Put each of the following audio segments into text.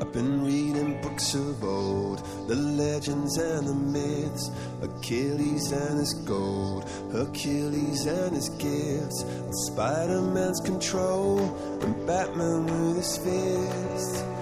I've been reading books of old, the legends and the myths, Achilles and his gold, Hercules and his gifts, Spider Man's control, and Batman with his fist.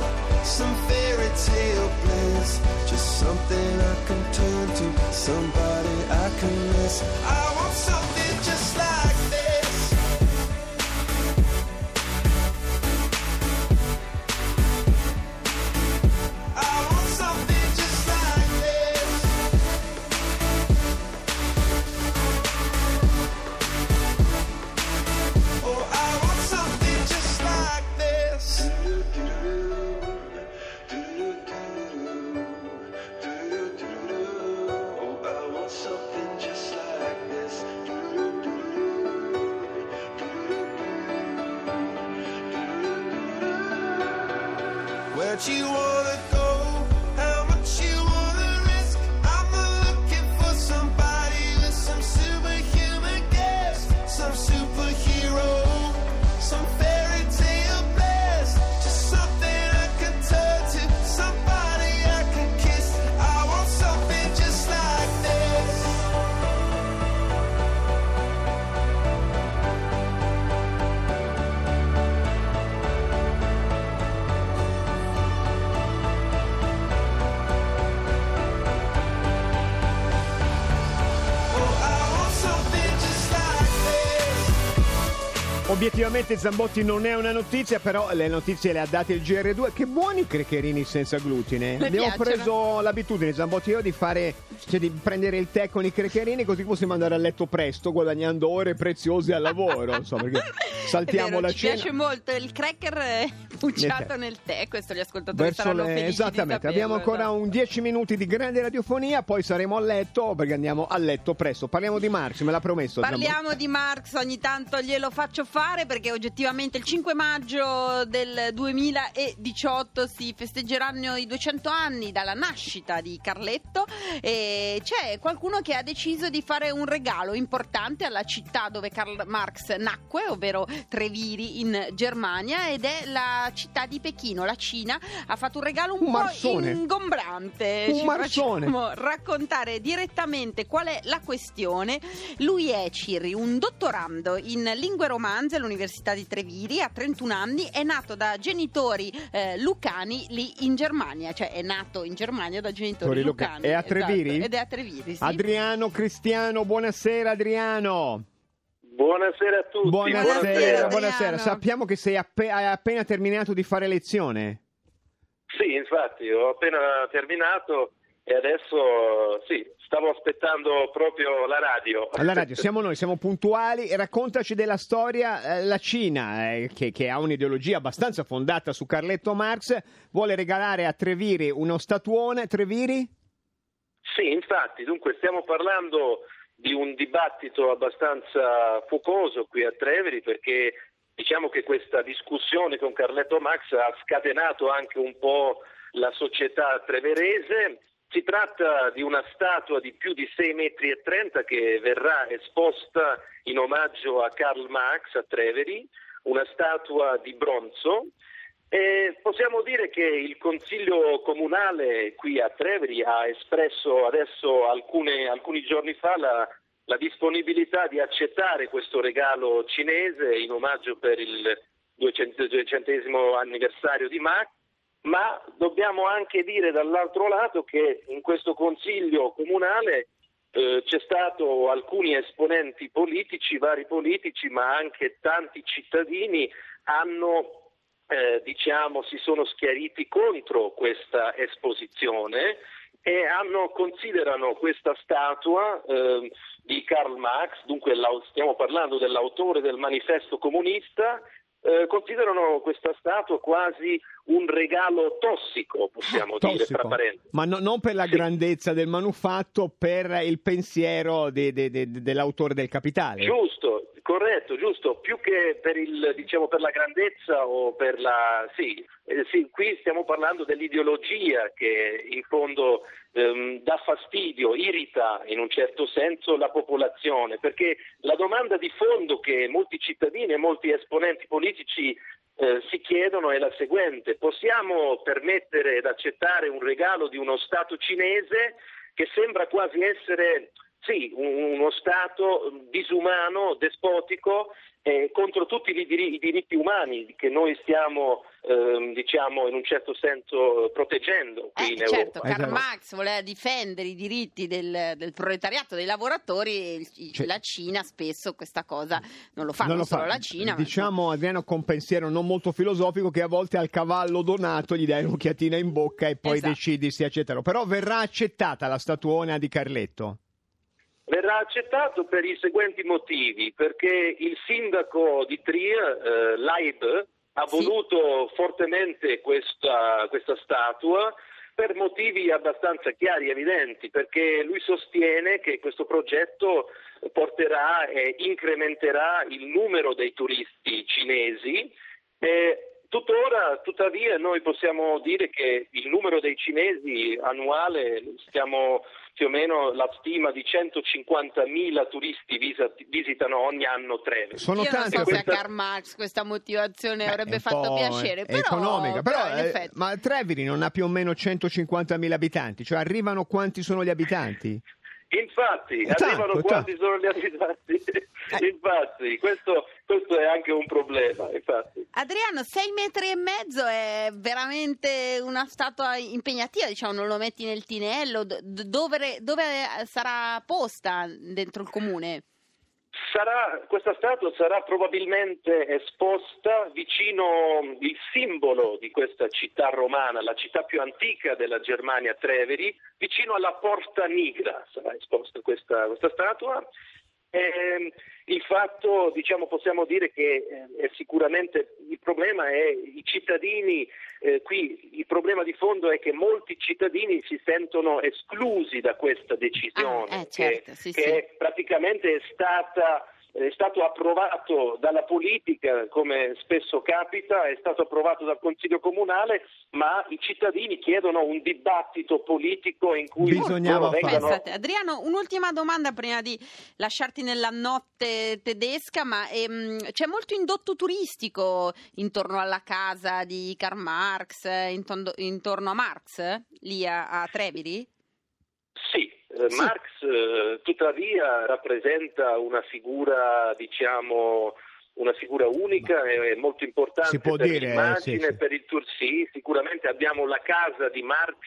something I can turn to, somebody I can miss. I this. Obiettivamente Zambotti non è una notizia, però le notizie le ha date il GR2. Che buoni crecherini senza glutine. Mi Abbiamo piacciono. preso l'abitudine, Zambotti e io, di fare, cioè di prendere il tè con i crecherini così possiamo andare a letto presto, guadagnando ore preziose al lavoro. Insomma, perché saltiamo vero, la ci cena. piace molto il cracker eh, pucciato tè. nel tè, questo gli ascoltatori Verso saranno le- esattamente, saperlo, abbiamo ancora esatto. un 10 minuti di grande radiofonia, poi saremo a letto perché andiamo a letto presto. Parliamo di Marx, me l'ha promesso. Zambotti. Parliamo di Marx, ogni tanto glielo faccio fare perché oggettivamente il 5 maggio del 2018 si festeggeranno i 200 anni dalla nascita di Carletto e c'è qualcuno che ha deciso di fare un regalo importante alla città dove Karl Marx nacque, ovvero Treviri in Germania ed è la città di Pechino, la Cina ha fatto un regalo un, Un po' marsone. ingombrante. Un Ci facciamo raccontare direttamente qual è la questione. Lui è Cirri, un dottorando in lingue romanze all'Università di Treviri, ha 31 anni, è nato da genitori eh, lucani lì in Germania, cioè è nato in Germania da genitori Tori Luca- lucani. è a esatto, Treviri? ed è a Treviri, sì. Adriano Cristiano, buonasera Adriano. Buonasera a tutti. Buonasera, Buonasera, buonasera. Sappiamo che sei appe- hai appena terminato di fare lezione. Sì, infatti, ho appena terminato e adesso sì, stavo aspettando proprio la radio. Alla radio, siamo noi, siamo puntuali. Raccontaci della storia. Eh, la Cina, eh, che, che, ha un'ideologia abbastanza fondata su Carletto Marx, vuole regalare a Treviri uno statuone. Treviri? Sì, infatti, dunque stiamo parlando di un dibattito abbastanza focoso qui a Treviri perché diciamo che questa discussione con Carletto Marx ha scatenato anche un po' la società treverese si tratta di una statua di più di 6,30 metri che verrà esposta in omaggio a Karl Marx a Treveri, una statua di bronzo. E possiamo dire che il Consiglio Comunale qui a Treveri ha espresso adesso alcune, alcuni giorni fa la, la disponibilità di accettare questo regalo cinese in omaggio per il 200, 200 anniversario di Marx ma dobbiamo anche dire dall'altro lato che in questo Consiglio comunale eh, c'è stato alcuni esponenti politici, vari politici, ma anche tanti cittadini hanno, eh, diciamo, si sono schiariti contro questa esposizione e hanno, considerano questa statua eh, di Karl Marx, dunque stiamo parlando dell'autore del manifesto comunista, eh, considerano questa statua quasi un regalo tossico, possiamo tossico. dire, tra parentesi. Ma no, non per la sì. grandezza del manufatto, per il pensiero de, de, de, dell'autore del Capitale. Giusto, Corretto, giusto, più che per, il, diciamo, per la grandezza o per la... Sì, eh, sì, qui stiamo parlando dell'ideologia che in fondo ehm, dà fastidio, irrita in un certo senso la popolazione, perché la domanda di fondo che molti cittadini e molti esponenti politici eh, si chiedono è la seguente, possiamo permettere ed accettare un regalo di uno Stato cinese che sembra quasi essere sì, uno Stato disumano, despotico, eh, contro tutti i, dir- i, diritti umani che noi stiamo, ehm, diciamo, in un certo senso proteggendo qui eh, in certo, Europa. Karl esatto. Marx voleva difendere i diritti del, del proletariato, dei lavoratori, e cioè, la Cina spesso questa cosa non lo fa, non, non lo solo fa. la Cina. Diciamo, ma... Adriano, con pensiero non molto filosofico, che a volte al cavallo donato gli dai un'occhiatina in bocca e poi esatto. decidi se accettarlo. Però verrà accettata la statuona di Carletto? Verrà accettato per i seguenti motivi, perché il sindaco di Trier, eh, Leib, ha sì. voluto fortemente questa, questa statua per motivi abbastanza chiari e evidenti, perché lui sostiene che questo progetto porterà e incrementerà il numero dei turisti cinesi. Eh, Tuttora, tuttavia, noi possiamo dire che il numero dei cinesi annuale, stiamo più o meno la stima di 150.000 turisti visitano ogni anno Trevi. Sono Io tanti, non so questa... se a Karl Marx questa motivazione Beh, avrebbe fatto piacere, però, economica. Però, però eh, ma Treviri non ha più o meno 150.000 abitanti, cioè arrivano quanti sono gli abitanti? Infatti, tanto, arrivano tanto. quanti sono gli abitanti. Eh. infatti, questo, questo, è anche un problema. Infatti. Adriano, sei metri e mezzo è veramente una statua impegnativa, diciamo, non lo metti nel tinello. Dove, dove sarà posta dentro il comune? Sarà, questa statua sarà probabilmente esposta vicino il simbolo di questa città romana, la città più antica della Germania, Treveri, vicino alla Porta Nigra sarà esposta questa, questa statua eh, il fatto, diciamo, possiamo dire che eh, sicuramente il problema è i cittadini, eh, qui il problema di fondo è che molti cittadini si sentono esclusi da questa decisione, ah, eh, certo, che, sì, che sì. praticamente è stata è stato approvato dalla politica, come spesso capita, è stato approvato dal Consiglio Comunale, ma i cittadini chiedono un dibattito politico in cui bisognava vengano... Pensate, Adriano, un'ultima domanda prima di lasciarti nella notte tedesca, ma ehm, c'è molto indotto turistico intorno alla casa di Karl Marx, intorno, intorno a Marx, lì a, a Treviri? Sì, eh, sì. Marx eh, tuttavia rappresenta una figura, diciamo, una figura unica e molto importante per dire, l'immagine, sì, sì. per il tour. Sì, sicuramente abbiamo la casa di Marx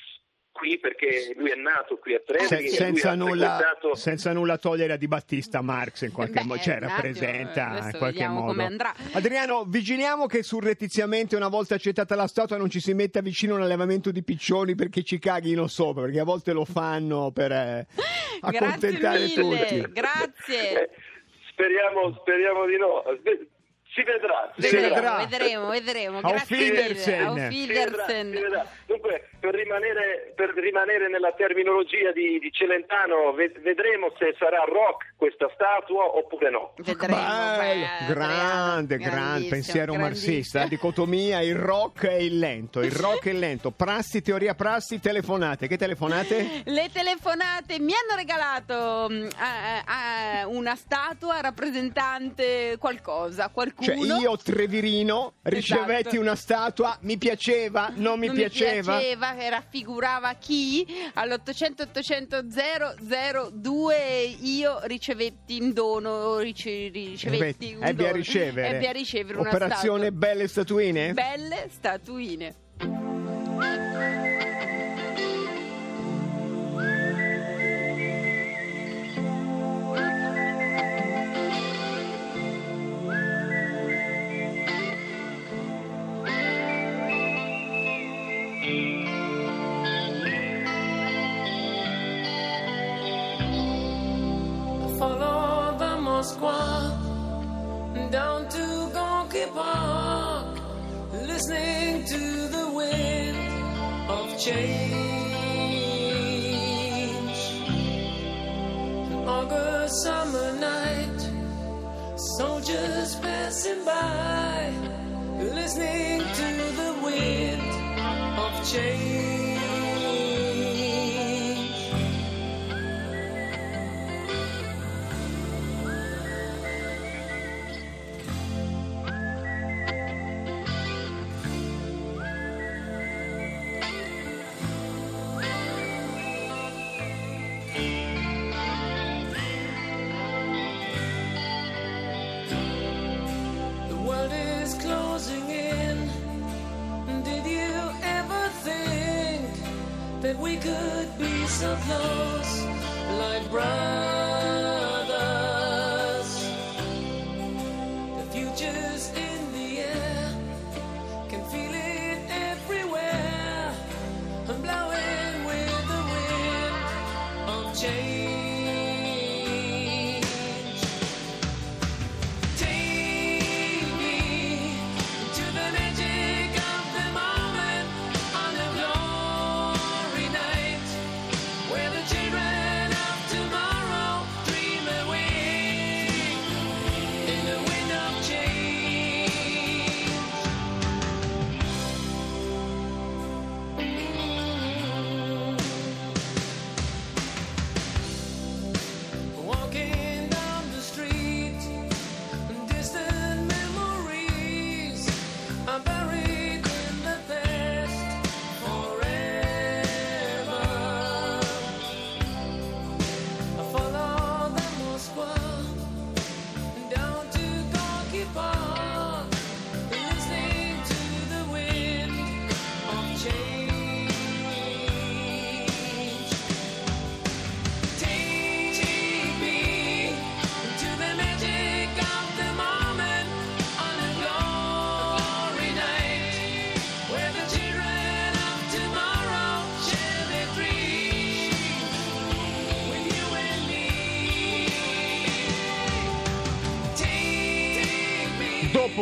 qui perché lui è nato qui a Treveri Se- senza, nulla, frequentato- senza nulla togliere a Di Battista Marx in qualche Beh, modo, cioè rappresenta in qualche modo. come andrà. Adriano, vigiliamo che surrettiziamente una volta accettata la statua non ci si metta vicino un allevamento di piccioni perché ci caghino sopra, perché a volte lo fanno per eh, accontentare Grazie mille, tutti. grazie. Eh, speriamo, speriamo di no. Si vedrà. Si Si Vedremo, vedrà. vedremo, vedremo. Auf Grazie. Auf Si vedrà, Wiedersehen. si vedrà. Dunque, per rimanere, per rimanere nella terminologia di, di Celentano, ved- vedremo se sarà rock questa statua oppure no. Vedremo. Bello, beh, grande, grande pensiero marxista, la dicotomia il rock e il lento, il rock e il lento, prassi, teoria prassi, telefonate, che telefonate? Le telefonate mi hanno regalato a- a- una statua rappresentante qualcosa, qualcuno. Cioè io Trevirino ricevetti Esatto. una statua, mi piaceva, non mi non piaceva? mi piaceva, che raffigurava chi all'800 800 002 io ricevetti in dono rice- ricevetti un Ebbi a dono. ricevere. ebbi a ricevere una Operazione. Belle Statuine? belle statuine soldiers passing by, listening to the wind of change. We could be so close, like brothers? The future's in the air, can feel it everywhere. I'm blowing with the wind of change.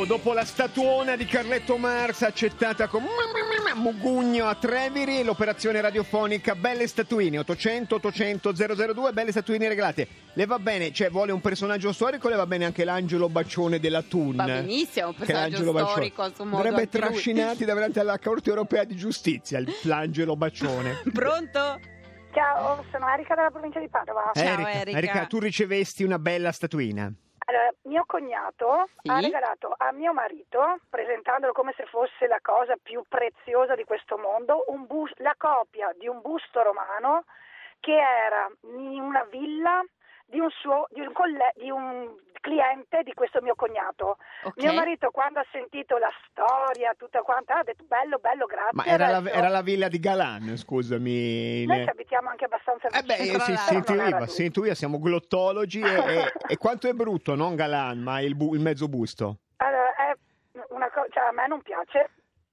Dopo, dopo la statuona di Carletto Marx accettata con Mugugno a Treviri, l'operazione radiofonica Belle Statuine 800 800 002, belle statuine regalate. Le va bene, cioè vuole un personaggio storico, le va bene anche l'angelo bacione della Thun. Va benissimo, un personaggio storico, a suo modo, Andrebbe trascinati davanti alla Corte Europea di Giustizia, l'angelo bacione. pronto? Ciao, sono Erika della provincia di Padova. Ciao, Erika. tu ricevesti una bella statuina. Allora, mio cognato Sì? ha regalato a mio marito, presentandolo come se fosse la cosa più preziosa di questo mondo, un bus- la copia di un busto romano che era in una villa di un, suo, di un, colle- di un cliente di questo mio cognato. Ok. Mio marito quando ha sentito la storia, tutta quanta, ha detto bello, bello, grazie. Ma era la, era la villa di Galan, scusami. Noi ci abitiamo anche abbastanza Eh beh, vicino. eh, si, però si era intuiva, si intuiva, siamo glottologi e, e- e quanto è brutto, non Galan, ma il, bu- il mezzo busto. Allora, è una cosa, cioè, a me non piace,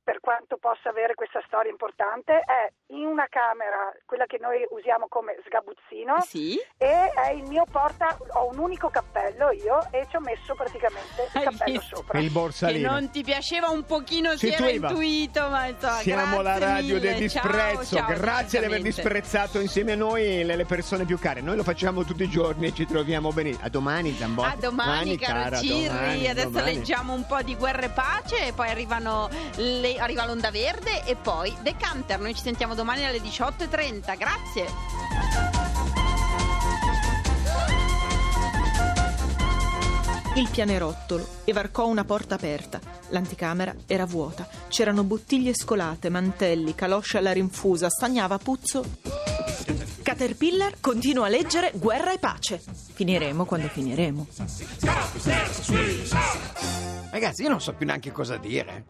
per quanto possa avere questa storia importante, è in una camera, quella che noi usiamo come sgabuzzino, Sì. e è il mio porta, ho un unico cappello io e ci ho messo praticamente il Hai cappello visto? sopra. Il Che borsalino. non ti piaceva un pochino, Si si, era intuiva. intuito, ma insomma, Siamo la radio mille. del Ciao, disprezzo, ciao, grazie di aver disprezzato insieme a noi le, le persone più care. Noi lo facciamo tutti i giorni e ci troviamo bene. A domani, Zambotti. A domani, caro cara, Cirri. domani, Adesso domani. leggiamo un po' di Guerra e Pace, e poi arrivano le- arriva l'Onda Verde e poi Decanter. Noi ci sentiamo domani alle 18.30. Grazie. Il pianerottolo e varcò una porta aperta. L'anticamera era vuota. C'erano bottiglie scolate, mantelli, calosce alla rinfusa, stagnava puzzo. Caterpillar continua a leggere Guerra e pace. Finiremo quando finiremo. Ragazzi, io non so più neanche cosa dire.